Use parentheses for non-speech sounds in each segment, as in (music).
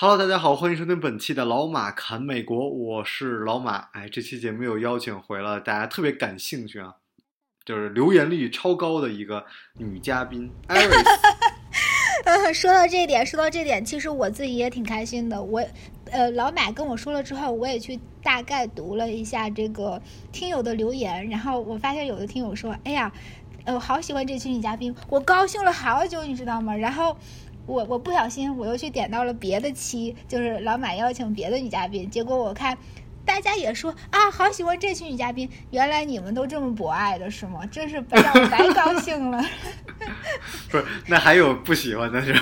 Hello，大家好，欢迎收听本期的老马侃美国，我是老马。哎，这期节目又邀请回了大家特别感兴趣啊，就是留言率超高的一个女嘉宾 (laughs) (laughs) 说到这点，说到这点，其实我自己也挺开心的。我，呃，老马跟我说了之后，我也去大概读了一下这个听友的留言，然后我发现有的听友说：“哎呀，呃，我好喜欢这期女嘉宾，我高兴了好久，你知道吗？”然后。我我不小心我又去点到了别的期，就是老马邀请别的女嘉宾，结果我看大家也说啊，好喜欢这群女嘉宾，原来你们都这么博爱的是吗？真是让我白高兴了。(laughs) 不是，那还有不喜欢的，是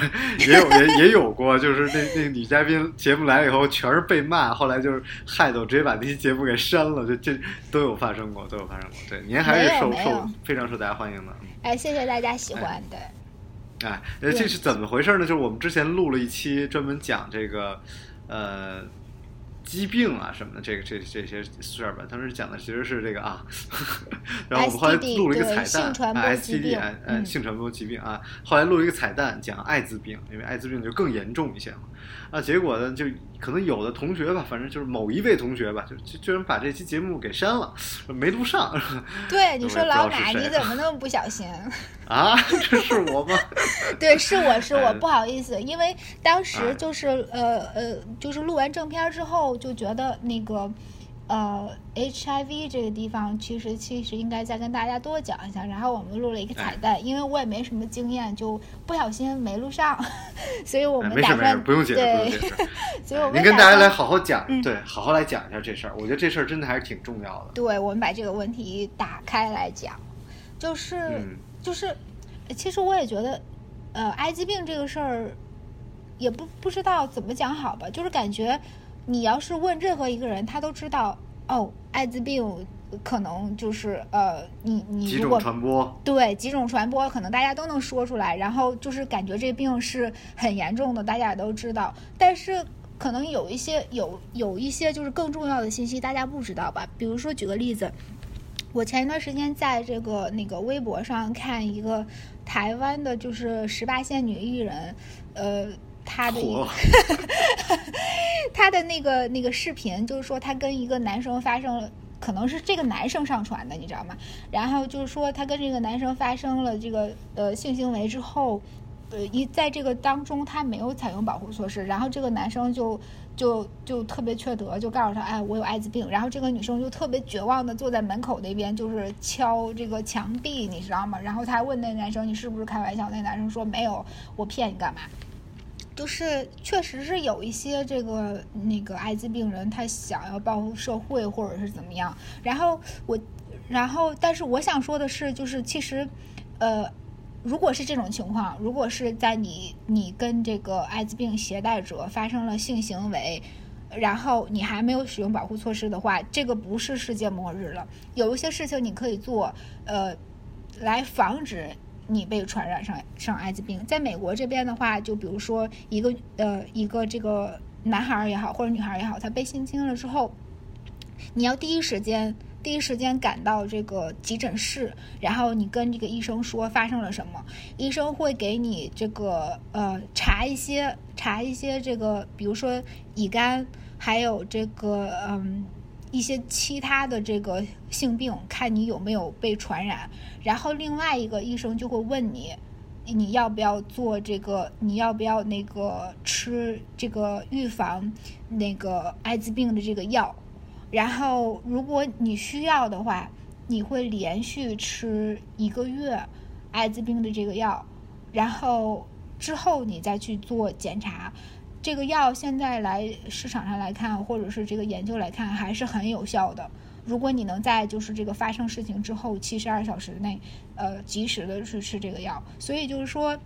也有也也有过，就是那那个女嘉宾节目来了以后全是被骂，后来就是害得我直接把那期节目给删了，就这都有发生过，都有发生过。对，您还是受受非常受大家欢迎的。哎，谢谢大家喜欢的。哎，呃，这是怎么回事呢？就是我们之前录了一期专门讲这个，呃，疾病啊什么的，这个这这些事儿吧。当时讲的其实是这个啊，(laughs) 然后我们后来录了一个彩蛋，STD，呃，性传播疾病啊。后来录了一个彩蛋，讲艾滋病，因为艾滋病就更严重一些嘛。啊，结果呢，就可能有的同学吧，反正就是某一位同学吧，就就居然把这期节目给删了，没录上。对，你说老马，你怎么那么不小心？啊，这是我吗？对，是我是我，(laughs) 不好意思，因为当时就是呃呃，就是录完正片之后，就觉得那个。呃，HIV 这个地方其实其实应该再跟大家多讲一下。然后我们录了一个彩蛋，因为我也没什么经验，就不小心没录上，(laughs) 所以我们打算不用解释，不用解释。(laughs) 所以我们您跟大家来好好讲，对，好好来讲一下这事儿。我觉得这事儿真的还是挺重要的。对，我们把这个问题打开来讲，就是就是，其实我也觉得，呃，艾滋病这个事儿也不不知道怎么讲好吧，就是感觉。你要是问任何一个人，他都知道哦，艾滋病可能就是呃，你你如果传播对几种传播，可能大家都能说出来，然后就是感觉这病是很严重的，大家也都知道。但是可能有一些有有一些就是更重要的信息，大家不知道吧？比如说举个例子，我前一段时间在这个那个微博上看一个台湾的，就是十八线女艺人，呃。他的，(laughs) 他的那个那个视频，就是说他跟一个男生发生了，可能是这个男生上传的，你知道吗？然后就是说他跟这个男生发生了这个呃性行为之后，呃一在这个当中他没有采用保护措施，然后这个男生就就就特别缺德，就告诉他哎我有艾滋病，然后这个女生就特别绝望的坐在门口那边就是敲这个墙壁，你知道吗？然后他问那男生你是不是开玩笑？那男生说没有，我骗你干嘛？就是确实是有一些这个那个艾滋病人，他想要报复社会或者是怎么样。然后我，然后但是我想说的是，就是其实，呃，如果是这种情况，如果是在你你跟这个艾滋病携带者发生了性行为，然后你还没有使用保护措施的话，这个不是世界末日了。有一些事情你可以做，呃，来防止。你被传染上上艾滋病，在美国这边的话，就比如说一个呃一个这个男孩儿也好或者女孩儿也好，他被性侵了之后，你要第一时间第一时间赶到这个急诊室，然后你跟这个医生说发生了什么，医生会给你这个呃查一些查一些这个，比如说乙肝，还有这个嗯。一些其他的这个性病，看你有没有被传染，然后另外一个医生就会问你，你要不要做这个，你要不要那个吃这个预防那个艾滋病的这个药，然后如果你需要的话，你会连续吃一个月艾滋病的这个药，然后之后你再去做检查。这个药现在来市场上来看，或者是这个研究来看，还是很有效的。如果你能在就是这个发生事情之后七十二小时内，呃，及时的去吃这个药，所以就是说，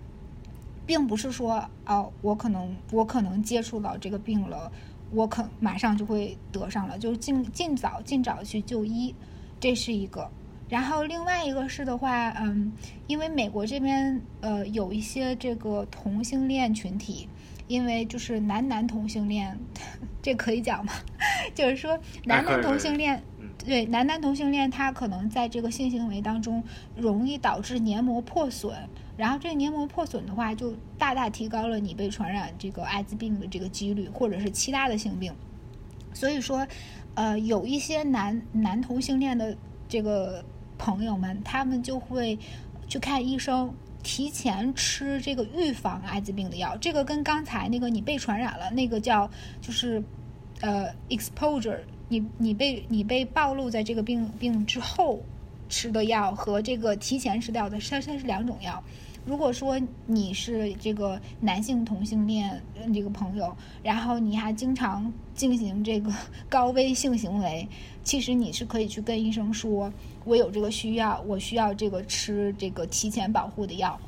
并不是说哦，我可能我可能接触到这个病了，我可马上就会得上了，就是尽尽早尽早去就医，这是一个。然后另外一个是的话，嗯，因为美国这边呃有一些这个同性恋群体，因为就是男男同性恋，(laughs) 这可以讲吗？(laughs) 就是说男男同性恋。对男男同性恋，他可能在这个性行为当中容易导致黏膜破损，然后这个黏膜破损的话，就大大提高了你被传染这个艾滋病的这个几率，或者是其他的性病。所以说，呃，有一些男男同性恋的这个朋友们，他们就会去看医生，提前吃这个预防艾滋病的药。这个跟刚才那个你被传染了那个叫就是呃 exposure。你你被你被暴露在这个病病之后吃的药和这个提前吃掉的，它它是两种药。如果说你是这个男性同性恋这个朋友，然后你还经常进行这个高危性行为，其实你是可以去跟医生说，我有这个需要，我需要这个吃这个提前保护的药，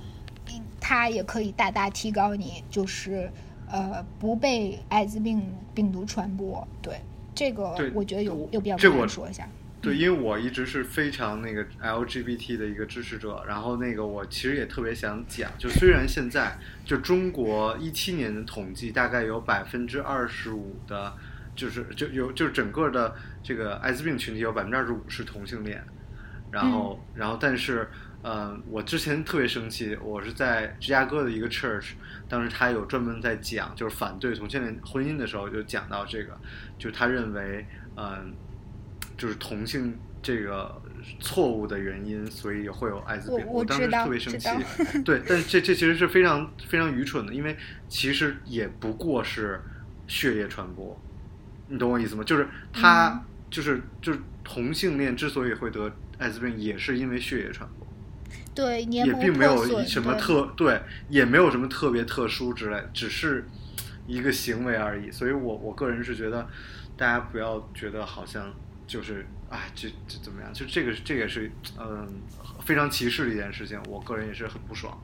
它也可以大大提高你就是呃不被艾滋病病毒传播，对。这个我觉得有有必要跟说一下。对，因为我一直是非常那个 LGBT 的一个支持者，然后那个我其实也特别想讲，就虽然现在就中国一七年的统计大概有百分之二十五的，就是就有就整个的这个艾滋病群体有百分之二十五是同性恋，然后然后但是。嗯，我之前特别生气，我是在芝加哥的一个 church，当时他有专门在讲，就是反对同性恋婚姻的时候，就讲到这个，就是他认为，嗯，就是同性这个错误的原因，所以会有艾滋病。我当时特别生气，(laughs) 对，但这这其实是非常非常愚蠢的，因为其实也不过是血液传播，你懂我意思吗？就是他就是就是同性恋之所以会得艾滋病，也是因为血液传播。对，也并没有什么特对，也没有什么特别特殊之类，只是一个行为而已。所以我我个人是觉得，大家不要觉得好像就是啊，这这怎么样？就这个这也是嗯非常歧视的一件事情。我个人也是很不爽。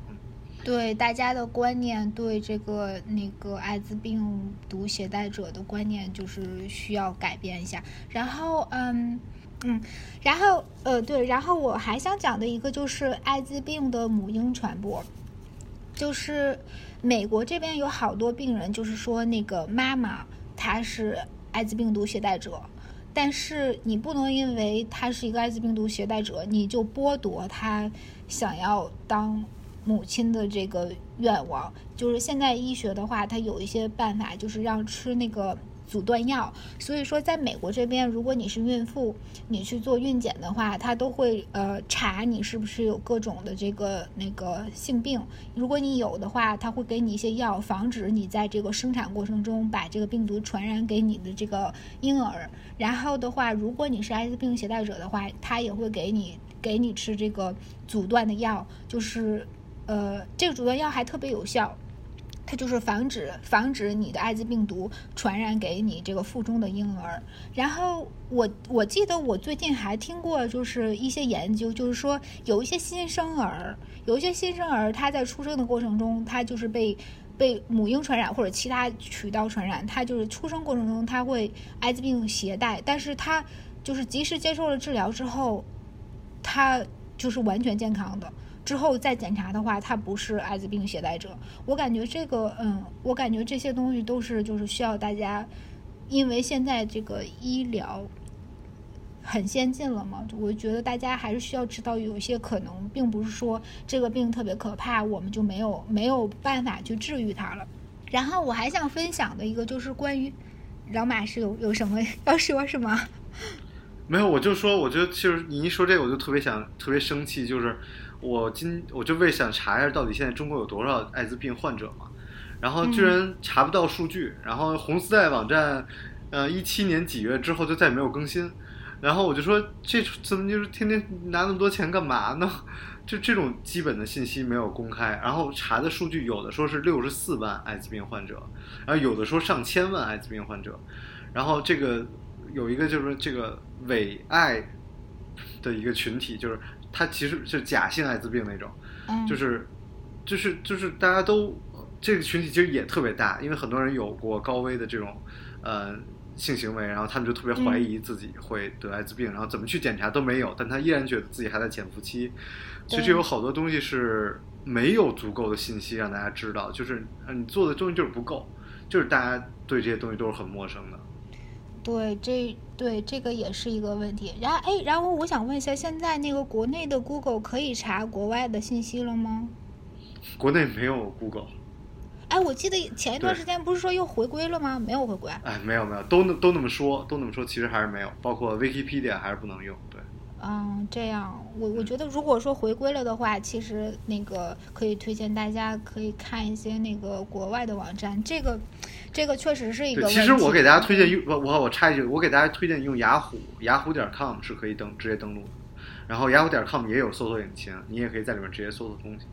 对大家的观念，对这个那个艾滋病毒携带者的观念，就是需要改变一下。然后嗯。嗯，然后呃对，然后我还想讲的一个就是艾滋病的母婴传播，就是美国这边有好多病人，就是说那个妈妈她是艾滋病毒携带者，但是你不能因为他是一个艾滋病毒携带者，你就剥夺他想要当母亲的这个愿望。就是现在医学的话，它有一些办法，就是让吃那个。阻断药，所以说在美国这边，如果你是孕妇，你去做孕检的话，他都会呃查你是不是有各种的这个那个性病。如果你有的话，他会给你一些药，防止你在这个生产过程中把这个病毒传染给你的这个婴儿。然后的话，如果你是艾滋病携带者的话，他也会给你给你吃这个阻断的药，就是呃这个阻断药还特别有效。它就是防止防止你的艾滋病毒传染给你这个腹中的婴儿。然后我我记得我最近还听过，就是一些研究，就是说有一些新生儿，有一些新生儿他在出生的过程中，他就是被被母婴传染或者其他渠道传染，他就是出生过程中他会艾滋病携带，但是他就是及时接受了治疗之后，他就是完全健康的。之后再检查的话，他不是艾滋病携带者。我感觉这个，嗯，我感觉这些东西都是就是需要大家，因为现在这个医疗很先进了嘛，我觉得大家还是需要知道，有一些可能并不是说这个病特别可怕，我们就没有没有办法去治愈它了。然后我还想分享的一个就是关于老马是有有什么要说什么？(laughs) 没有，我就说，我觉得其实你一说这个，我就特别想特别生气，就是。我今我就为想查一下到底现在中国有多少艾滋病患者嘛，然后居然查不到数据，然后红丝带网站，呃，一七年几月之后就再也没有更新，然后我就说这怎么就是天天拿那么多钱干嘛呢？就这种基本的信息没有公开，然后查的数据有的说是六十四万艾滋病患者，然后有的说上千万艾滋病患者，然后这个有一个就是这个伪爱的一个群体就是。它其实是假性艾滋病那种，就是，就是就是大家都这个群体其实也特别大，因为很多人有过高危的这种呃性行为，然后他们就特别怀疑自己会得艾滋病，然后怎么去检查都没有，但他依然觉得自己还在潜伏期。其实有好多东西是没有足够的信息让大家知道，就是呃你做的东西就是不够，就是大家对这些东西都是很陌生的。对，这对这个也是一个问题。然后，哎，然后我想问一下，现在那个国内的 Google 可以查国外的信息了吗？国内没有 Google，哎，我记得前一段时间不是说又回归了吗？没有回归。哎，没有没有，都那都那么说，都那么说，其实还是没有，包括 Wikipedia 还是不能用。对，嗯，这样，我我觉得如果说回归了的话，其实那个可以推荐大家可以看一些那个国外的网站，这个这个确实是一个。其实我给大家推荐用我我我插一句，我给大家推荐用雅虎，雅虎点 com 是可以登直接登录的，然后雅虎点 com 也有搜索引擎，你也可以在里面直接搜索东西。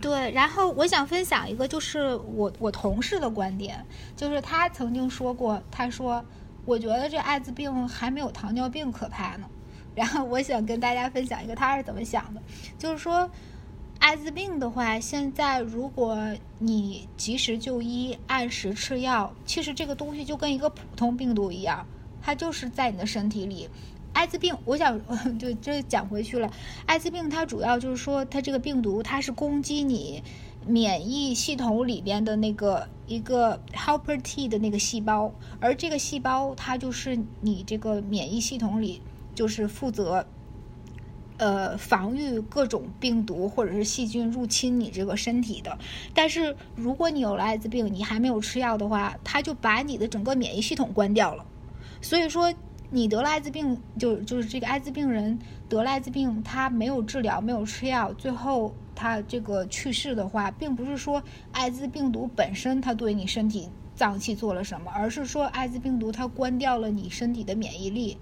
对，然后我想分享一个，就是我我同事的观点，就是他曾经说过，他说我觉得这艾滋病还没有糖尿病可怕呢。然后我想跟大家分享一个他是怎么想的，就是说艾滋病的话，现在如果你及时就医，按时吃药，其实这个东西就跟一个普通病毒一样，它就是在你的身体里。艾滋病，我想 (laughs) 就这讲回去了。艾滋病它主要就是说，它这个病毒它是攻击你免疫系统里边的那个一个 helper T 的那个细胞，而这个细胞它就是你这个免疫系统里就是负责。呃，防御各种病毒或者是细菌入侵你这个身体的，但是如果你有了艾滋病，你还没有吃药的话，它就把你的整个免疫系统关掉了。所以说，你得了艾滋病，就就是这个艾滋病人得了艾滋病，他没有治疗，没有吃药，最后他这个去世的话，并不是说艾滋病毒本身它对你身体脏器做了什么，而是说艾滋病毒它关掉了你身体的免疫力，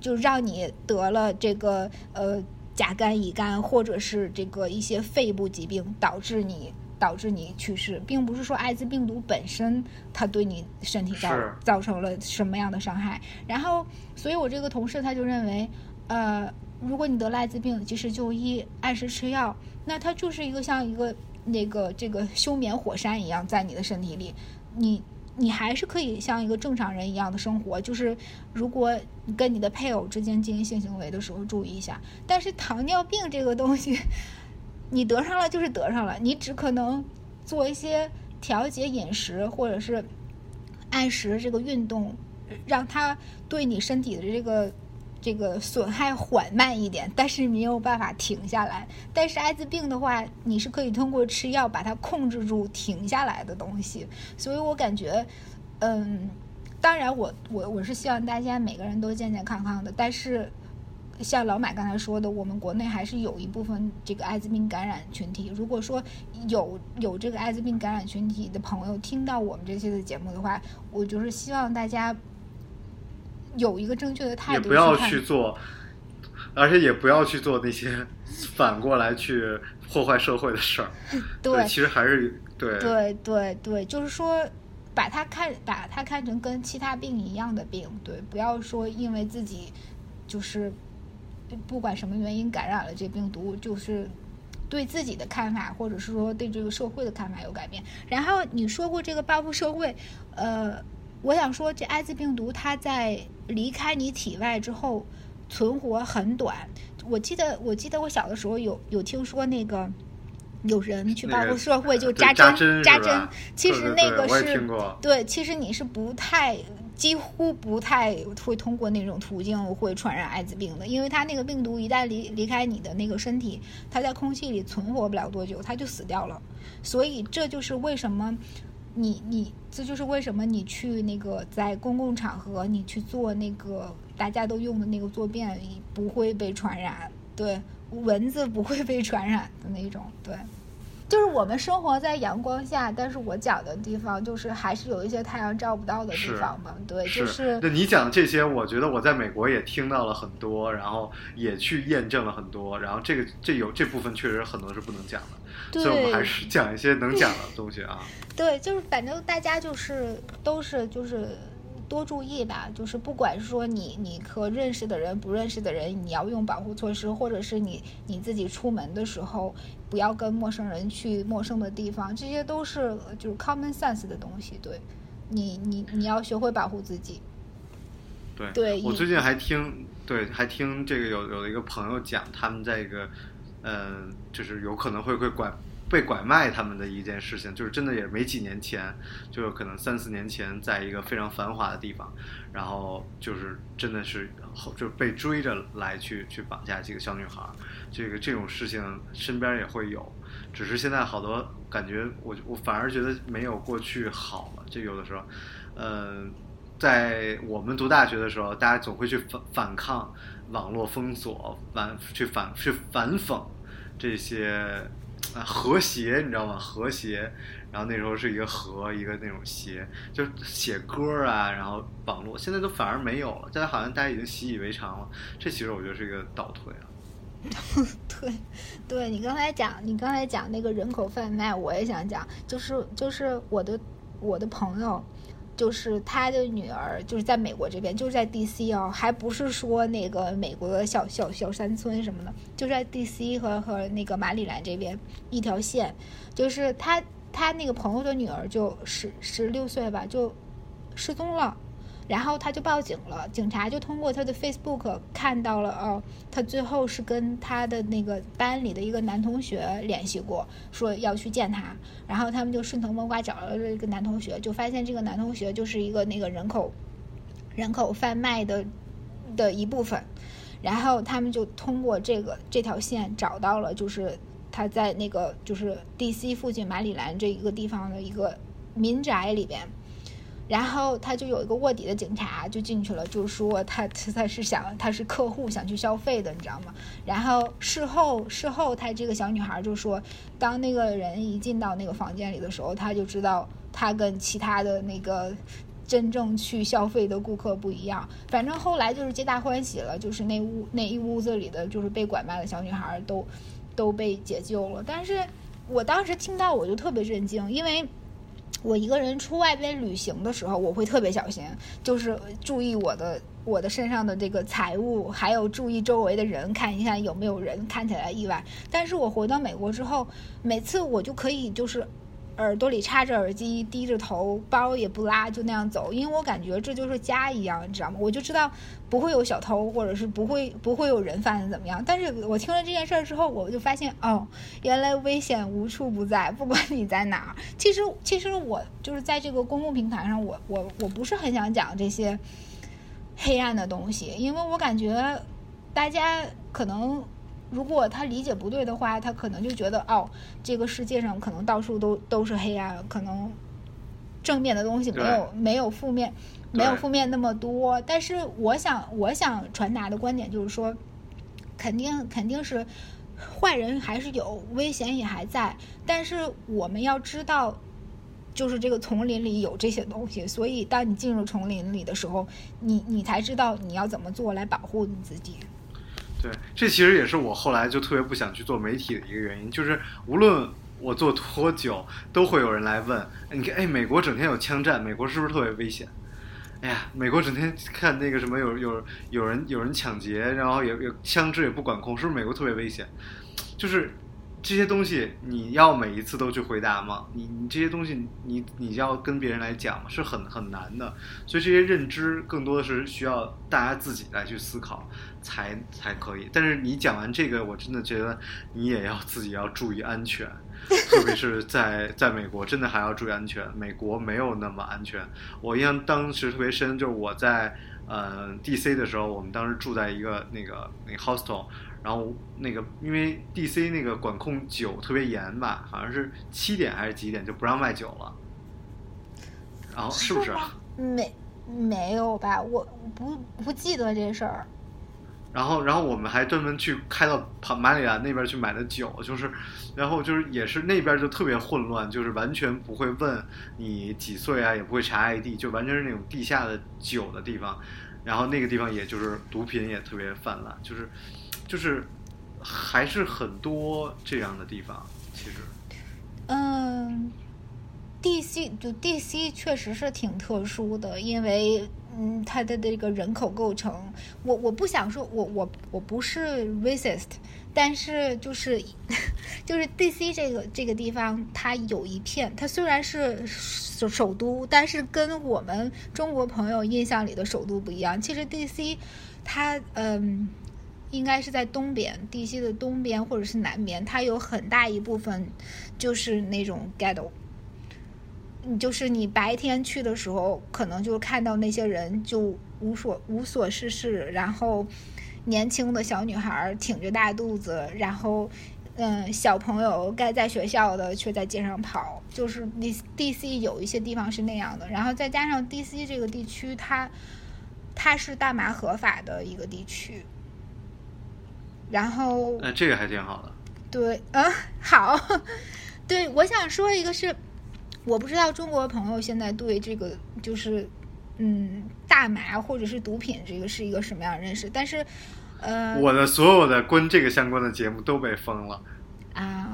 就让你得了这个呃甲肝、乙肝，或者是这个一些肺部疾病，导致你导致你去世，并不是说艾滋病毒本身它对你身体造造成了什么样的伤害。然后，所以我这个同事他就认为，呃，如果你得了艾滋病，及时就医，按时吃药，那它就是一个像一个那个这个休眠火山一样在你的身体里，你你还是可以像一个正常人一样的生活。就是如果你跟你的配偶之间进行性行为的时候注意一下，但是糖尿病这个东西，你得上了就是得上了，你只可能做一些调节饮食或者是按时这个运动，让它对你身体的这个这个损害缓慢一点，但是没有办法停下来。但是艾滋病的话，你是可以通过吃药把它控制住、停下来的东西。所以我感觉，嗯，当然我我我是希望大家每个人都健健康康的，但是。像老马刚才说的，我们国内还是有一部分这个艾滋病感染群体。如果说有有这个艾滋病感染群体的朋友听到我们这期的节目的话，我就是希望大家有一个正确的态度也不要去做，而且也不要去做那些 (laughs) 反过来去破坏社会的事儿。(laughs) 对其实还是对对对对，就是说，把它看把它看成跟其他病一样的病，对，不要说因为自己就是不管什么原因感染了这病毒，就是对自己的看法，或者是说对这个社会的看法有改变。然后你说过这个报复社会，呃，我想说这艾滋病毒它在离开你体外之后存活很短。我记得我记得我小的时候有有听说那个。有人去报那个复社会就扎扎针针是吧针，其实那个是对，其实你是不太几乎不太会通过那种途径会传染艾滋病的，因为它那个病毒一旦离离开你的那个身体，它在空气里存活不了多久，它就死掉了。所以这就是为什么你你这就是为什么你去那个在公共场合你去做那个大家都用的那个坐便不会被传染，对，蚊子不会被传染的那种，对。就是我们生活在阳光下，但是我讲的地方就是还是有一些太阳照不到的地方嘛，对，就是那你讲这些，我觉得我在美国也听到了很多，然后也去验证了很多，然后这个这有这部分确实很多是不能讲的，所以我们还是讲一些能讲的东西啊。对，就是反正大家就是都是就是多注意吧，就是不管是说你你和认识的人、不认识的人，你要用保护措施，或者是你你自己出门的时候不要跟陌生人去陌生的地方，这些都是就是 common sense 的东西。对，你你你要学会保护自己。对，对我最近还听，对，还听这个有有一个朋友讲，他们在一个，呃，就是有可能会会拐被拐卖他们的一件事情，就是真的也没几年前，就有可能三四年前，在一个非常繁华的地方，然后就是真的是后就被追着来去去绑架几个小女孩，这个这种事情身边也会有，只是现在好多感觉我我反而觉得没有过去好了，就有的时候，呃。在我们读大学的时候，大家总会去反反抗网络封锁，反去反去反讽这些啊和谐，你知道吗？和谐，然后那时候是一个和一个那种谐，就写歌啊，然后网络，现在都反而没有了，现在好像大家已经习以为常了，这其实我觉得是一个倒退啊。(laughs) 对，对你刚才讲，你刚才讲那个人口贩卖，我也想讲，就是就是我的我的朋友。就是他的女儿，就是在美国这边，就是在 D.C. 哦，还不是说那个美国的小小小山村什么的，就在 D.C. 和和那个马里兰这边一条线，就是他他那个朋友的女儿就十十六岁吧，就失踪了。然后他就报警了，警察就通过他的 Facebook 看到了，哦，他最后是跟他的那个班里的一个男同学联系过，说要去见他，然后他们就顺藤摸瓜找了这个男同学，就发现这个男同学就是一个那个人口人口贩卖的的一部分，然后他们就通过这个这条线找到了，就是他在那个就是 DC 附近马里兰这一个地方的一个民宅里边。然后他就有一个卧底的警察就进去了，就说他他是想他是客户想去消费的，你知道吗？然后事后事后他这个小女孩就说，当那个人一进到那个房间里的时候，他就知道他跟其他的那个真正去消费的顾客不一样。反正后来就是皆大欢喜了，就是那屋那一屋子里的就是被拐卖的小女孩都都被解救了。但是我当时听到我就特别震惊，因为。我一个人出外边旅行的时候，我会特别小心，就是注意我的我的身上的这个财物，还有注意周围的人，看一下有没有人看起来意外。但是我回到美国之后，每次我就可以就是。耳朵里插着耳机，低着头，包也不拉，就那样走，因为我感觉这就是家一样，你知道吗？我就知道不会有小偷，或者是不会不会有人贩子怎么样。但是我听了这件事儿之后，我就发现，哦，原来危险无处不在，不管你在哪儿。其实，其实我就是在这个公共平台上，我我我不是很想讲这些黑暗的东西，因为我感觉大家可能。如果他理解不对的话，他可能就觉得哦，这个世界上可能到处都都是黑暗，可能正面的东西没有没有负面，没有负面那么多。但是我想我想传达的观点就是说，肯定肯定是坏人还是有，危险也还在。但是我们要知道，就是这个丛林里有这些东西，所以当你进入丛林里的时候，你你才知道你要怎么做来保护你自己。对，这其实也是我后来就特别不想去做媒体的一个原因，就是无论我做多久，都会有人来问，你看，哎，美国整天有枪战，美国是不是特别危险？哎呀，美国整天看那个什么有有有人有人抢劫，然后也有枪支也不管控，是不是美国特别危险？就是。这些东西你要每一次都去回答吗？你你这些东西你你要跟别人来讲是很很难的，所以这些认知更多的是需要大家自己来去思考才才可以。但是你讲完这个，我真的觉得你也要自己要注意安全，(laughs) 特别是在在美国，真的还要注意安全。美国没有那么安全。我印象当时特别深，就是我在呃 DC 的时候，我们当时住在一个那个那个 hostel。然后那个，因为 D C 那个管控酒特别严吧，好像是七点还是几点就不让卖酒了。然后是不是？没没有吧？我不不记得这事儿。然后，然后我们还专门去开到跑马里兰那边去买的酒，就是，然后就是也是那边就特别混乱，就是完全不会问你几岁啊，也不会查 I D，就完全是那种地下的酒的地方。然后那个地方也就是毒品也特别泛滥，就是。就是还是很多这样的地方，其实。嗯，D C 就 D C 确实是挺特殊的，因为嗯，它的这个人口构成，我我不想说，我我我不是 racist，但是就是 (laughs) 就是 DC 这个这个地方，它有一片，它虽然是首首都，但是跟我们中国朋友印象里的首都不一样。其实 DC 它嗯。应该是在东边，DC 的东边或者是南边，它有很大一部分就是那种 ghetto。你就是你白天去的时候，可能就看到那些人就无所无所事事，然后年轻的小女孩挺着大肚子，然后嗯，小朋友该在学校的却在街上跑，就是 D DC 有一些地方是那样的。然后再加上 DC 这个地区，它它是大麻合法的一个地区。然后，呃，这个还挺好的。对，嗯，好。对，我想说一个是，我不知道中国朋友现在对这个就是，嗯，大麻或者是毒品这个是一个什么样的认识？但是，呃，我的所有的跟这个相关的节目都被封了。啊，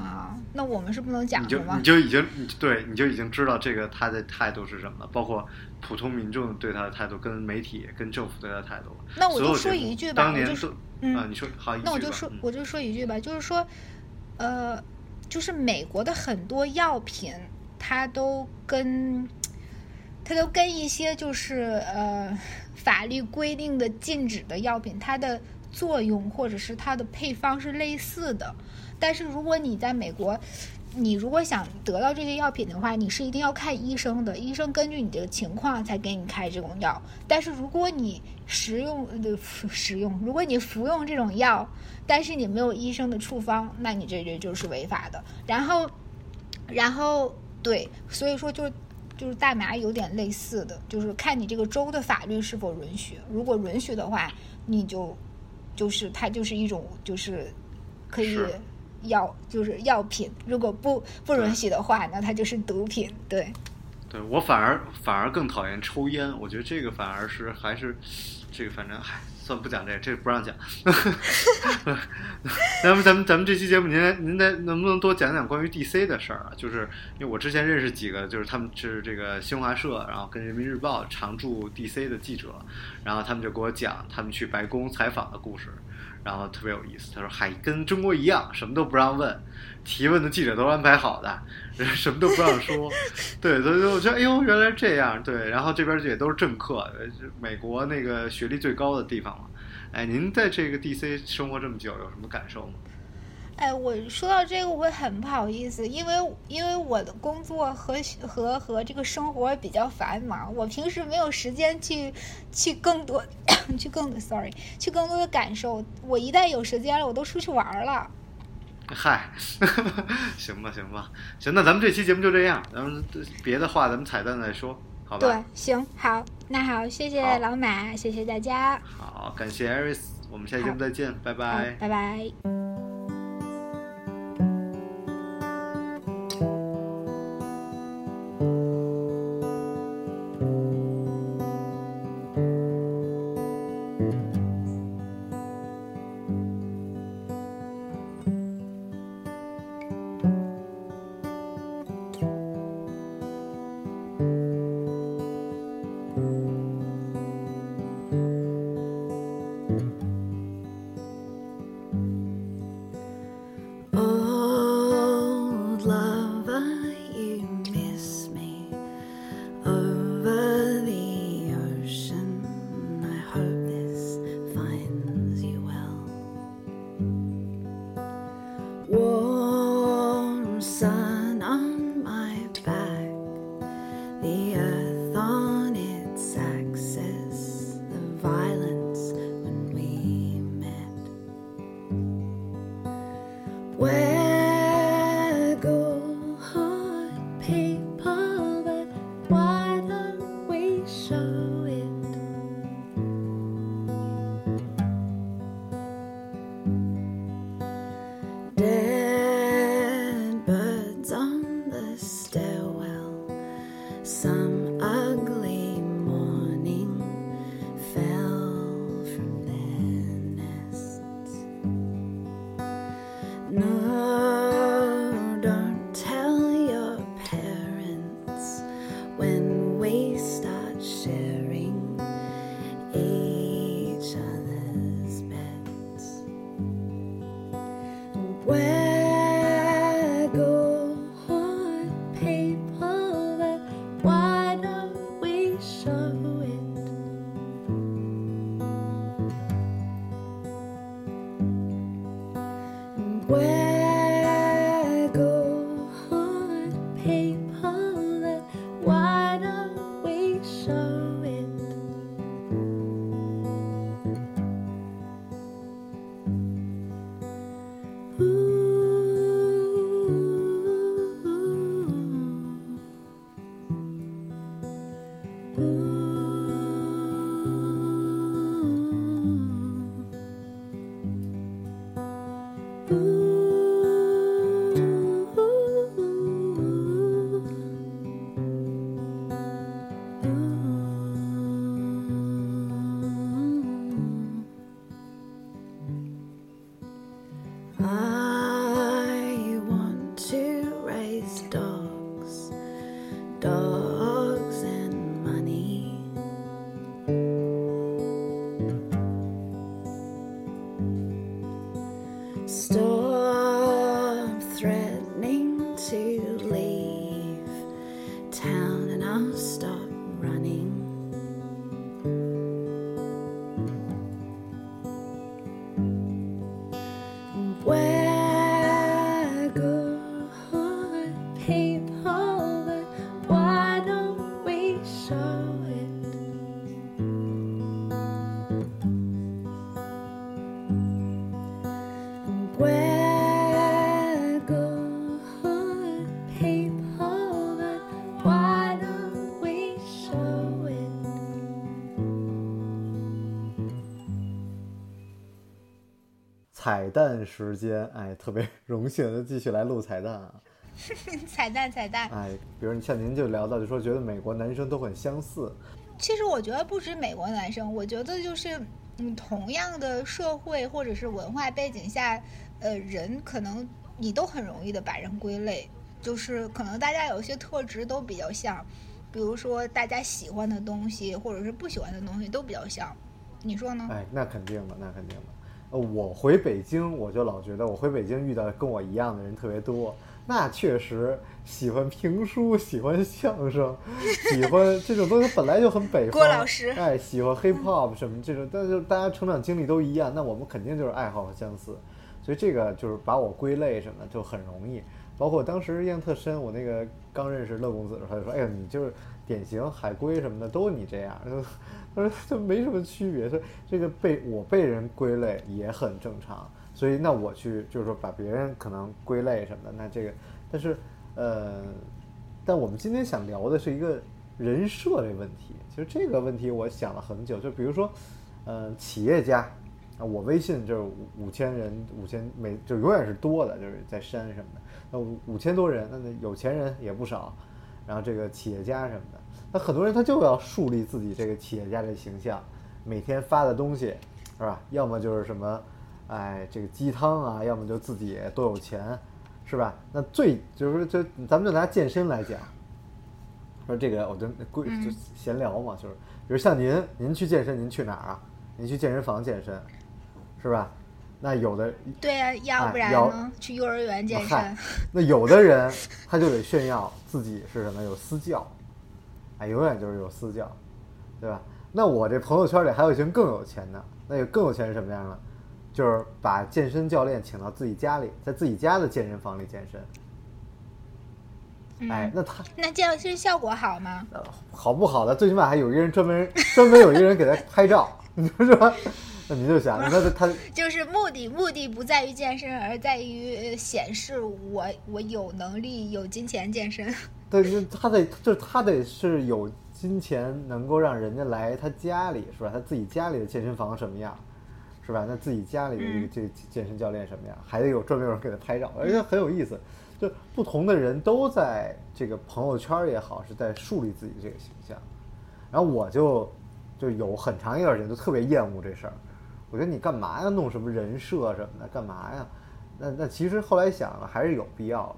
那我们是不能讲的吗？你就你就已经对，你就已经知道这个他的态度是什么了，包括普通民众对他的态度，跟媒体、跟政府对他的态度。那我就说一句吧，当年就是。啊，你说好，那我就说，我就说一句吧，就是说，呃，就是美国的很多药品，它都跟它都跟一些就是呃法律规定的禁止的药品，它的作用或者是它的配方是类似的。但是如果你在美国，你如果想得到这些药品的话，你是一定要看医生的，医生根据你的情况才给你开这种药。但是如果你食用的食用，如果你服用这种药，但是你没有医生的处方，那你这这就是违法的。然后，然后对，所以说就就是大麻有点类似的，就是看你这个州的法律是否允许。如果允许的话，你就就是它就是一种就是可以。药就是药品，如果不不允许的话，那它就是毒品。对，对我反而反而更讨厌抽烟，我觉得这个反而是还是这个反正嗨，算不讲这，这不让讲。那 (laughs) 么咱们咱们这期节目，您您能能不能多讲讲关于 DC 的事儿啊？就是因为我之前认识几个，就是他们是这个新华社，然后跟人民日报常驻 DC 的记者，然后他们就给我讲他们去白宫采访的故事。然后特别有意思，他说还跟中国一样，什么都不让问，提问的记者都安排好的，什么都不让说。(laughs) 对，所以我觉得，哎呦，原来这样。对，然后这边也都是政客，美国那个学历最高的地方嘛。哎，您在这个 DC 生活这么久，有什么感受吗？哎，我说到这个，我会很不好意思，因为因为我的工作和和和这个生活比较繁忙，我平时没有时间去去更多 (coughs) 去更多，sorry，去更多的感受。我一旦有时间了，我都出去玩了。嗨，(laughs) 行吧，行吧，行，那咱们这期节目就这样，咱们别的话咱们彩蛋再说，好吧？对，行，好，那好，谢谢老马，谢谢大家。好，感谢 Aris，我们下期节目再见，拜拜，拜拜。Where 彩蛋时间，哎，特别 (laughs) 荣幸的继续来录彩蛋啊！(laughs) 彩蛋彩蛋。哎，比如像您就聊到，就说觉得美国男生都很相似，其实我觉得不止美国男生，我觉得就是嗯，同样的社会或者是文化背景下，呃，人可能你都很容易的把人归类，就是可能大家有一些特质都比较像，比如说大家喜欢的东西或者是不喜欢的东西都比较像，你说呢？哎，那肯定的，那肯定的。呃，我回北京，我就老觉得我回北京遇到跟我一样的人特别多。那确实喜欢评书，喜欢相声，喜欢这种东西本来就很北方。郭老师哎，喜欢 hip hop 什么这种，但是大家成长经历都一样，那我们肯定就是爱好相似，所以这个就是把我归类什么就很容易。包括当时印象特深，我那个刚认识乐公子的时候，他就说：“哎呀，你就是典型海归什么的，都你这样。(laughs) ”他说：“这没什么区别。”说这个被我被人归类也很正常，所以那我去就是说把别人可能归类什么的，那这个，但是呃，但我们今天想聊的是一个人设这问题。其实这个问题我想了很久，就比如说，呃，企业家啊，我微信就是五五千人，五千每就永远是多的，就是在删什么的。那五五千多人，那那有钱人也不少，然后这个企业家什么的，那很多人他就要树立自己这个企业家的形象，每天发的东西是吧？要么就是什么，哎，这个鸡汤啊，要么就自己多有钱，是吧？那最就是说，就咱们就拿健身来讲，说这个我就归就闲聊嘛，就是比如像您，您去健身，您去哪儿啊？您去健身房健身，是吧？那有的对呀、要不然要呢？去幼儿园健嗨身。(laughs) 那有的人他就得炫耀自己是什么，有私教，哎，永远就是有私教，对吧？那我这朋友圈里还有一群更有钱的，那有更有钱是什么样的？就是把健身教练请到自己家里，在自己家的健身房里健身。哎，那他那这样其实效果好吗？呃好不好的，最起码还有一个人专门专门有一个人给他拍照，你 (laughs) 说是吧？那你就想，你说他 (laughs) 就是目的目的不在于健身，而在于呃显示我我有能力有金钱健身。(laughs) 对，就他得就是他得是有金钱能够让人家来他家里，是吧？他自己家里的健身房什么样，是吧？那自己家里的这个嗯这个健身教练什么样，还得有专门有人给他拍照，而且很有意思。就不同的人都在这个朋友圈也好，是在树立自己这个形象。然后我就就有很长一段时间就特别厌恶这事儿，我觉得你干嘛呀？弄什么人设什么的，干嘛呀？那那其实后来想了还是有必要的。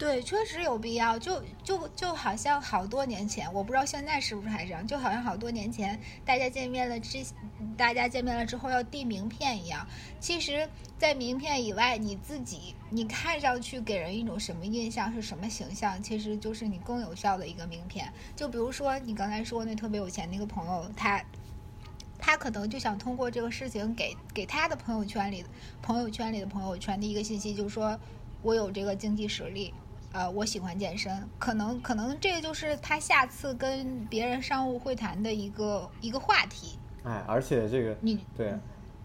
对，确实有必要。就就就好像好多年前，我不知道现在是不是还这样，就好像好多年前大家见面了之，大家见面了之后要递名片一样。其实，在名片以外，你自己你看上去给人一种什么印象，是什么形象，其实就是你更有效的一个名片。就比如说你刚才说那特别有钱那个朋友，他。他可能就想通过这个事情给给他的朋友圈里朋友圈里的朋友传递一个信息，就是说我有这个经济实力，呃，我喜欢健身，可能可能这个就是他下次跟别人商务会谈的一个一个话题。哎，而且这个你对，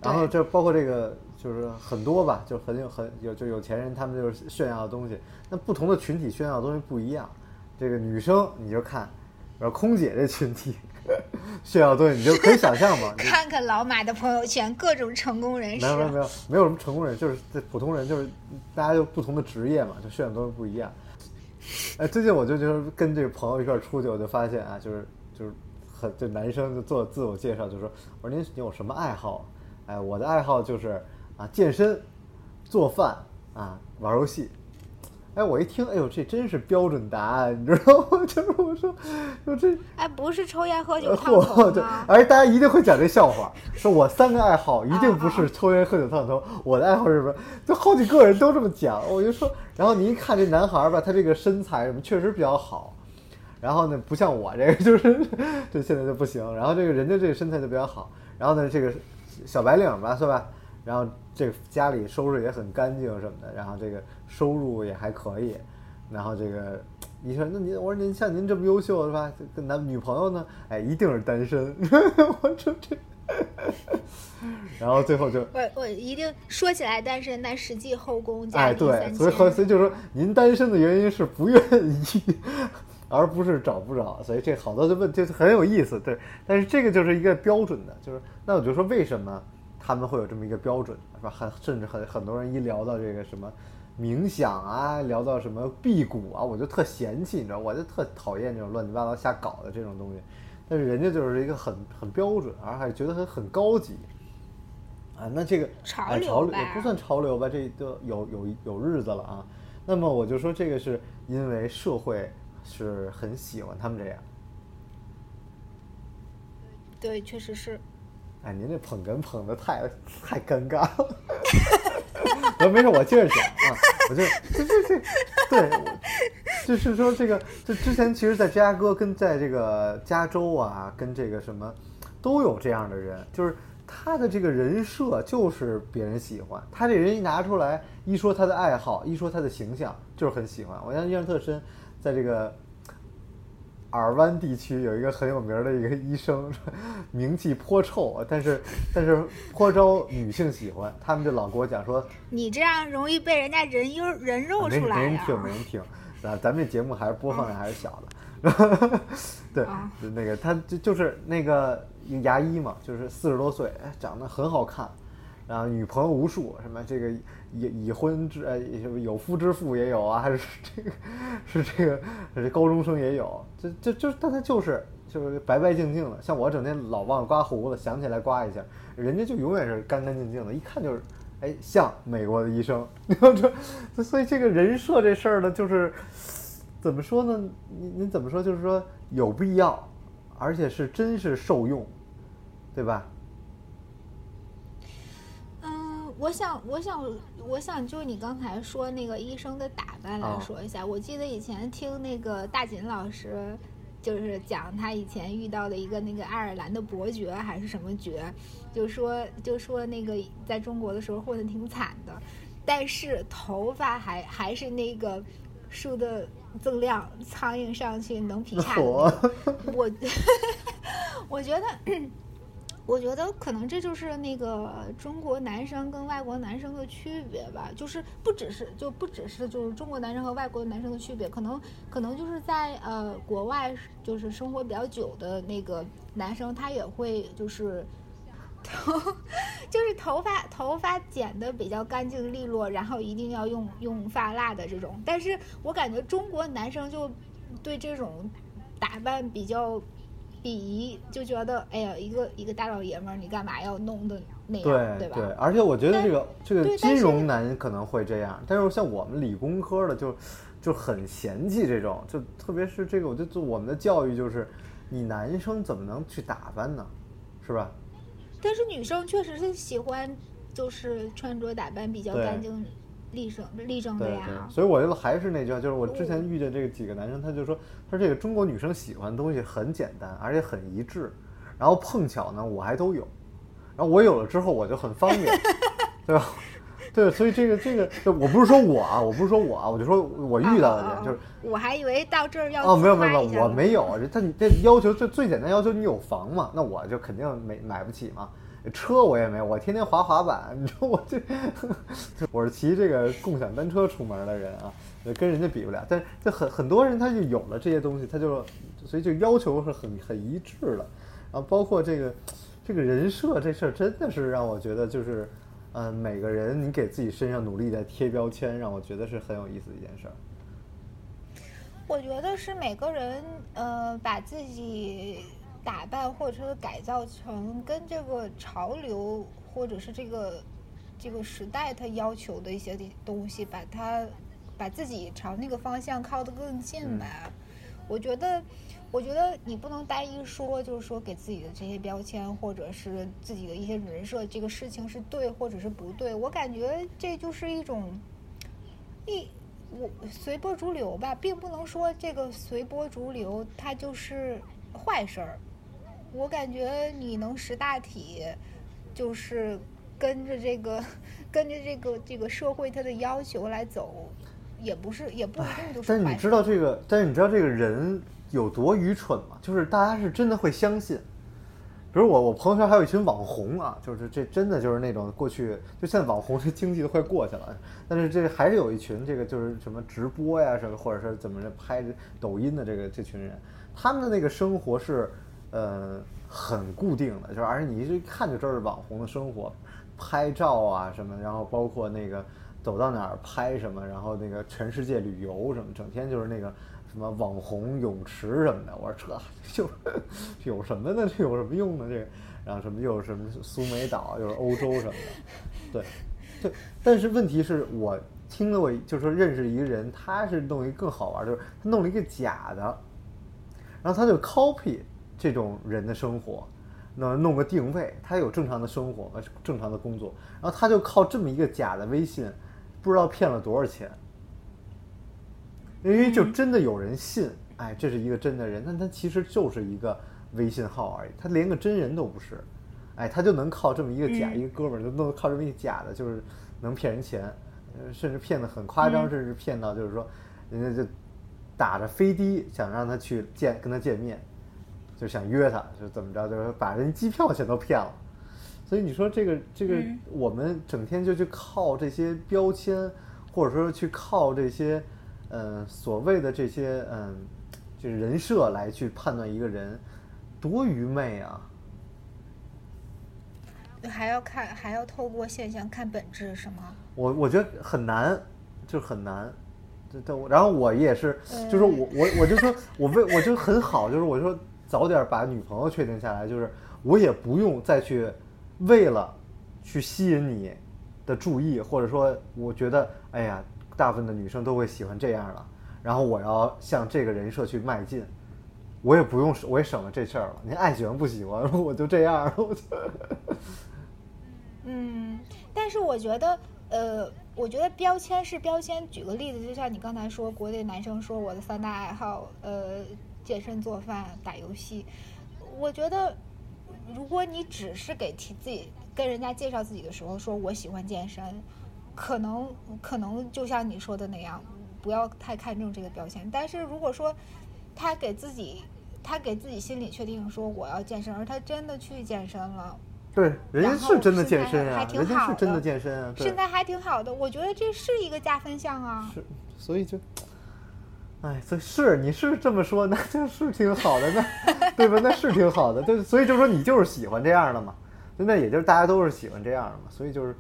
然后这包括这个就是很多吧，就很有很有就有钱人他们就是炫耀的东西，那不同的群体炫耀的东西不一样。这个女生你就看，然后空姐这群体 (laughs) 炫耀的东西，你就可以想象嘛。(laughs) 你看看老马的朋友圈，各种成功人士没。有没有没有没有什么成功人，就是这普通人，就是大家就不同的职业嘛，就炫耀的东西不一样。哎，最近我就就是跟这个朋友一块儿出去，我就发现啊，就是就是很就男生就做自我介绍，就说我说您有什么爱好？哎，我的爱好就是啊健身、做饭啊玩游戏。哎，我一听，哎呦，这真是标准答案，你知道吗？(laughs) 就是我说，说这哎，不是抽烟喝酒呃烫头吗？而大家一定会讲这笑话，说我三个爱好一定不是抽烟、喝酒、烫头，我的爱好是什么？就好几个人都这么讲，我就说，然后你一看这男孩儿吧，他这个身材什么确实比较好，然后呢，不像我这个就是 (laughs) 这现在就不行，然后这个人家这个身材就比较好，然后呢，这个小白领吧，是吧？然后这个家里收拾也很干净什么的，然后这个收入也还可以，然后这个你说那您我说您像您这么优秀是吧？这跟男女朋友呢？哎，一定是单身。(laughs) 我说这，然后最后就我我一定说起来单身，但实际后宫家哎对，所以和。所以就说您单身的原因是不愿意，(laughs) 而不是找不着，所以这好多的问题很有意思，对。但是这个就是一个标准的，就是那我就说为什么他们会有这么一个标准，是吧？很甚至很很多人一聊到这个什么冥想啊，聊到什么辟谷啊，我就特嫌弃，你知道，我就特讨厌这种乱七八糟瞎搞的这种东西。但是人家就是一个很很标准，而还觉得很很高级。啊，那这个潮流也不算潮流吧，这都有有有日子了啊。那么我就说这个是因为社会是很喜欢他们这样。对，确实是。哎，您这捧哏捧的太太尴尬了。(laughs) 我没事，我接着讲啊，我就这这这，对，就是说这个，就之前其实，在芝加哥跟在这个加州啊，跟这个什么，都有这样的人，就是他的这个人设就是别人喜欢，他这人一拿出来，一说他的爱好，一说他的形象，就是很喜欢。我印象特深，在这个尔湾地区有一个很有名的一个医生，名气颇臭，但是但是颇招女性喜欢。他们就老跟我讲说，你这样容易被人家人肉人肉出来呀、没人听，没人听。(laughs) 啊，咱们这节目还是播放量还是小的。(laughs) 对那个他就就是那个牙医嘛，就是四十多岁，哎，长得很好看，然后女朋友无数，什么这个已已婚之呃有夫之妇也有啊，还是这个是这个高中生也有，这这就但他就是就是白白净净的，像我整天老忘刮胡子，想起来刮一下，人家就永远是干干净净的，一看就是。哎，像美国的医生，你知道这，所以这个人设这事儿呢，就是怎么说呢？您您怎么说？就是说有必要，而且是真是受用，对吧？嗯，我想，我想，我想就你刚才说那个医生的打扮来啊说一下。我记得以前听那个大锦老师，就是讲他以前遇到的一个那个爱尔兰的伯爵还是什么爵，就说就说那个在中国的时候混的挺惨的，但是头发还还是那个梳的锃亮，苍蝇上去能劈叉的那种。我 (laughs) 我觉得，我觉得可能这就是那个中国男生跟外国男生的区别吧，就是不只是就不只是就是中国男生和外国男生的区别，可能可能就是在呃国外就是生活比较久的那个男生，他也会就是。头就是头发头发剪的比较干净利落，然后一定要用用发蜡的这种。但是我感觉中国男生就对这种打扮比较鄙夷，就觉得哎呀，一个一个大老爷们儿，你干嘛要弄的那样，对吧？而且我觉得这个这个金融男可能会这样，但是像我们理工科的就就很嫌弃这种，就特别是这个，我就就我们的教育就是，你男生怎么能去打扮呢？是吧？但是女生确实是喜欢，就是穿着打扮比较干净、立正、立正的对呀。对，所以我就还是那句话，就是我之哦前遇见这个几个男生，他就说，他说这个中国女生喜欢的东西很简单，而且很一致，然后碰巧呢我还都有，然后我有了之后我就很方便，(laughs) 对吧？对，所以这个这个，我不是说我啊，我不是说我啊，我就说我遇到的人就是哦，我还以为到这儿要哦，没有没有没有，我没有。这他你这要求最最简单要求你有房嘛，那我就肯定没买不起嘛。车我也没有，我天天滑滑板，你说我这 (laughs) (laughs) 我是骑这个共享单车出门的人啊，跟人家比不了。但是这很很多人他就有了这些东西，他就所以就要求是很很一致的。然后包括这个这个人设这事儿，真的是让我觉得就是，嗯、每个人你给自己身上努力在贴标签，让我觉得是很有意思的一件事儿。我觉得是每个人呃把自己打扮或者说改造成跟这个潮流或者是这个这个时代它要求的一些东西，把它把自己朝那个方向靠得更近吧。我觉得，我觉得你不能单一说，就是说给自己的这些标签或者是自己的一些人设，这个事情是对或者是不对。我感觉这就是一种一我随波逐流吧，并不能说这个随波逐流它就是坏事儿。我感觉你能识大体，就是跟着这个跟着这个这个社会它的要求来走，也不是也不一定就是但是你知道这个，但是你知道这个人有多愚蠢吗？就是大家是真的会相信。比如我，我朋友圈还有一群网红啊，就是这真的就是那种过去，就现在网红这经济都快过去了，但是这还是有一群这个就是什么直播呀什么，或者是怎么着拍抖音的这个这群人，他们的那个生活是呃很固定的，就是而且你一看就知道是网红的生活，拍照啊什么，然后包括那个走到哪儿拍什么，然后那个全世界旅游什么，整天就是那个什么网红泳池什么的。我说这就 (laughs) 有什么呢？这有什么用呢？这个，然后什么又是什么苏梅岛，又是欧洲什么的，对，对。但是问题是我听了我就说认识一个人，他是弄一个更好玩，就是他弄了一个假的，然后他就 copy 这种人的生活，那弄个定位，他有正常的生活，和正常的工作，然后他就靠这么一个假的微信，不知道骗了多少钱，因为就真的有人信，哎，这是一个真的人，但他其实就是一个微信号而已，他连个真人都不是，哎，他就能靠这么一个假，一个哥们儿就弄靠这么一个假的，就是能骗人钱，呃甚至骗得很夸张，甚至骗到就是说，人家就打着飞的想让他去见跟他见面，就想约他，就怎么着，就是把人机票钱都骗了。所以你说这个这个，我们整天就去靠这些标签，或者说去靠这些，嗯、所谓的这些嗯，就是人设来去判断一个人，多愚昧啊！还要看，还要透过现象看本质，是吗？我我觉得很难，就是很难。对对，然后我也是，就是我我我就说，我为我就很好，就是我说早点把女朋友确定下来，就是我也不用再去为了去吸引你的注意，或者说我觉得哎呀，大部分的女生都会喜欢这样的，然后我要向这个人设去迈进，我也不用，我也省了这事儿了。您爱喜欢不喜欢，我就这样，我就。(laughs) 嗯，但是我觉得，呃，我觉得标签是标签。举个例子，就像你刚才说，国内男生说我的三大爱好，呃，健身、做饭、打游戏。我觉得，如果你只是给提自己跟人家介绍自己的时候说我喜欢健身，可能可能就像你说的那样，不要太看重这个标签。但是如果说他给自己，他给自己心里确定说我要健身，而他真的去健身了。对，人家是真的健身啊，还挺人家好是真的的健身啊，身材还挺好的，我觉得这是一个加分项啊。是，所以就，哎，这是你是这么说，那就 (laughs) 是挺好的，那对吧？那是挺好的，对，所以就说你就是喜欢这样的嘛，那也就是大家都是喜欢这样的嘛，所以就是，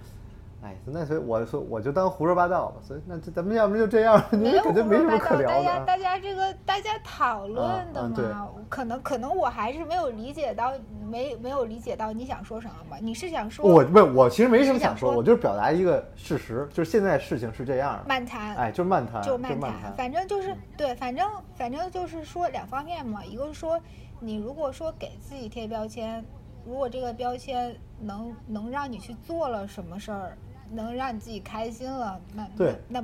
哎，那所以我说我就当胡说八道吧，所以那这咱们要不就这样，没 (laughs) 有胡感觉没什么说八道，大家。大家这个大家讨论的嘛，可能可能我还是没有理解到，没没有理解到你想说什么吧？你是想说我不，我其实没什么想想说，说我就是表达一个事实，就是现在事情是这样的，漫谈？哎，就是漫谈，就漫漫谈，反正就是对，反正反正就是说两方面嘛，一个是说你如果说给自己贴标签，如果这个标签能能让你去做了什么事儿，能让你自己开心了，那对那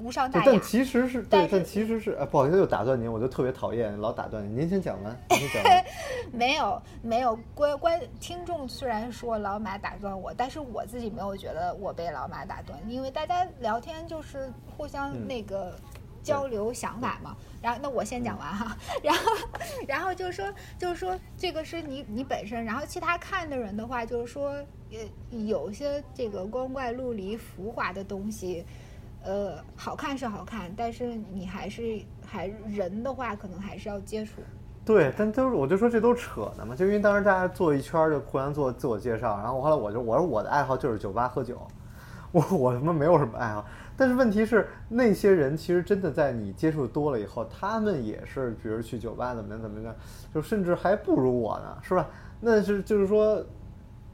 无伤大雅。但其实是对，但是但其实是，哎，不好意思，又打断您，我就特别讨厌老打断您。您先讲完，您先讲完。(laughs) 没有没有关关听众虽然说老马打断我，但是我自己没有觉得我被老马打断，因为大家聊天就是互相嗯那个。交流想法嘛，然后那我先讲完哈，(laughs) 然后然后就是说就是说这个是你你本身，然后其他看的人的话就是说，有些这个光怪陆离、浮华的东西，呃，好看是好看，但是你还是还人的话，可能还是要接触。对，但都是我就说这都扯呢嘛，就因为当时大家坐一圈就互相做自我介绍，然后后来我就我说我的爱好就是酒吧喝酒，我我他妈没有什么爱好，但是问题是那些人其实真的在你接触多了以后，他们也是比如去酒吧怎么样怎么样，就甚至还不如我呢，是吧？那是就是说。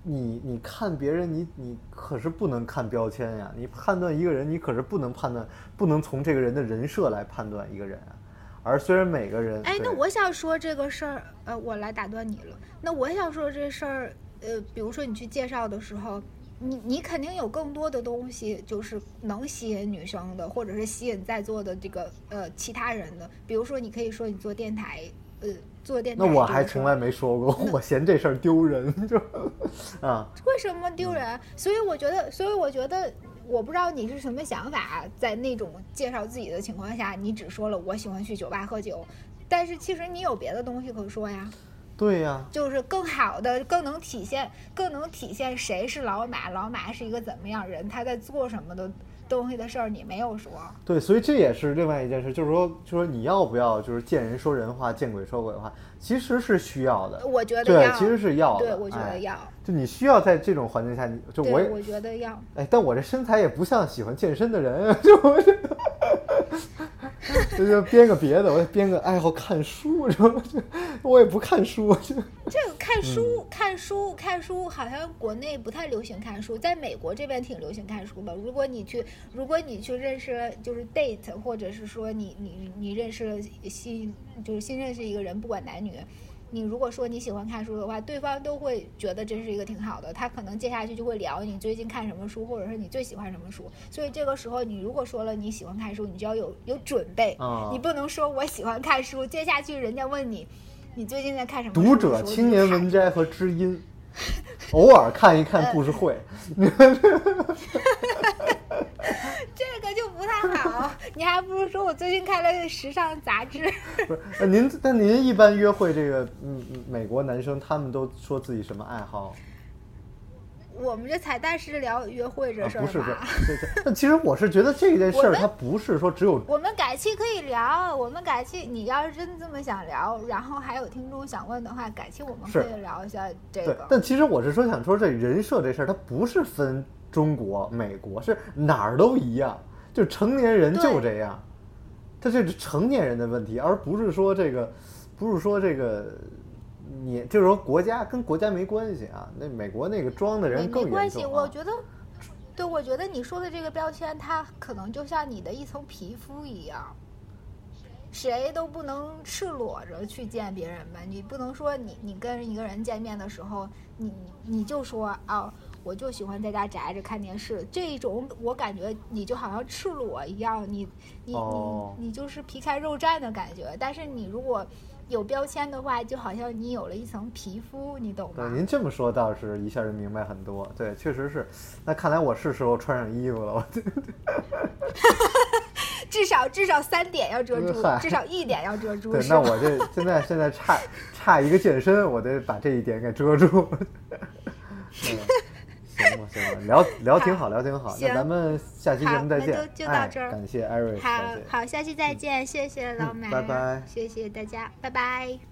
你你看别人，你你可是不能看标签呀！你判断一个人，你可是不能判断，不能从这个人的人设来判断一个人啊。而虽然每个人，哎，那我想说这个事儿，呃，我来打断你了。那我想说这事儿，呃，比如说你去介绍的时候，你你肯定有更多的东西，就是能吸引女生的，或者是吸引在座的这个呃其他人的。比如说，你可以说你做电台，呃，做电台那。我还从来没说过，我嫌这事儿丢人，就啊，为什么丢人？所以我觉得，所以我觉得，我不知道你是什么想法，在那种介绍自己的情况下，你只说了我喜欢去酒吧喝酒，但是其实你有别的东西可说呀。对呀，就是更好的、更能体现、更能体现谁是老马，老马是一个怎么样人，他在做什么的东西的事儿，你没有说。对，所以这也是另外一件事，就是说，就是说你要不要就是见人说人话，见鬼说鬼话，其实是需要的。我觉得对要，，其实是要的。对，我觉哎得要，就你需要在这种环境下，你就，我也我觉得要。哎，但我这身材也不像喜欢健身的人，就我这，(laughs) 这就编个别的，我也编个爱好看书，是吧？就我也不看书，就 (laughs) 这个看书、嗯看书、看书，好像国内不太流行看书，在美国这边挺流行看书的。如果你去，如果你去认识就是 date，或者是说你你你认识了新就是新认识一个人，不管男女，你如果说你喜欢看书的话，对方都会觉得这是一个挺好的，他可能接下去就会聊你最近看什么书，或者是你最喜欢什么书。所以这个时候，你如果说了你喜欢看书，你就要有有准备，啊你不能说我喜欢看书，接下去人家问你。你最近在看什么书？读者、青年文摘和知音，偶尔看一看故事会。(laughs) (laughs) 这个就不太好，你还不如说我最近看了时尚杂志。不是，那您但您一般约会这个，嗯，嗯美国男生他们都说自己什么爱好？我们这彩蛋是聊约会这啊，事儿不是，不是吧？，对对。但其实我是觉得这件事儿，它不是说只有我们改期可以聊，我们改期你要是真这么想聊，然后还有听众想问的话，改期我们可以聊一下这对个，。但其实我是说想说这人设这事儿，它不是分中国、美国，是哪儿都一样，就成年人就这样，他这是成年人的问题，而不是说这个，不是说这个。你就是说国家跟国家没关系啊，那美国那个装的人更严没关系，我觉得，对，我觉得你说的这个标签，它可能就像你的一层皮肤一样，谁都不能赤裸着去见别人吧？你不能说你你跟一个人见面的时候，你你就说啊。我就喜欢在家宅着看电视，这一种我感觉你就好像赤裸一样，你你、哦你你就是皮开肉绽的感觉。但是你如果有标签的话，就好像你有了一层皮肤，你懂吗对，吗？您这么说倒是一下就明白很多。对，确实是。那看来我是时候穿上衣服了。我 (laughs) 至少至少三点要遮住，(laughs) 至少一点要遮 (laughs) 住。对，那我这现在现在差差一个健身，我得把这一点给遮住。嗯行吧，行吧，聊聊挺好，聊挺好。那行咱们下期节目再见。就就到哎这儿感谢艾瑞，好。好，下期再见，谢谢老马，拜拜谢谢大家，拜拜。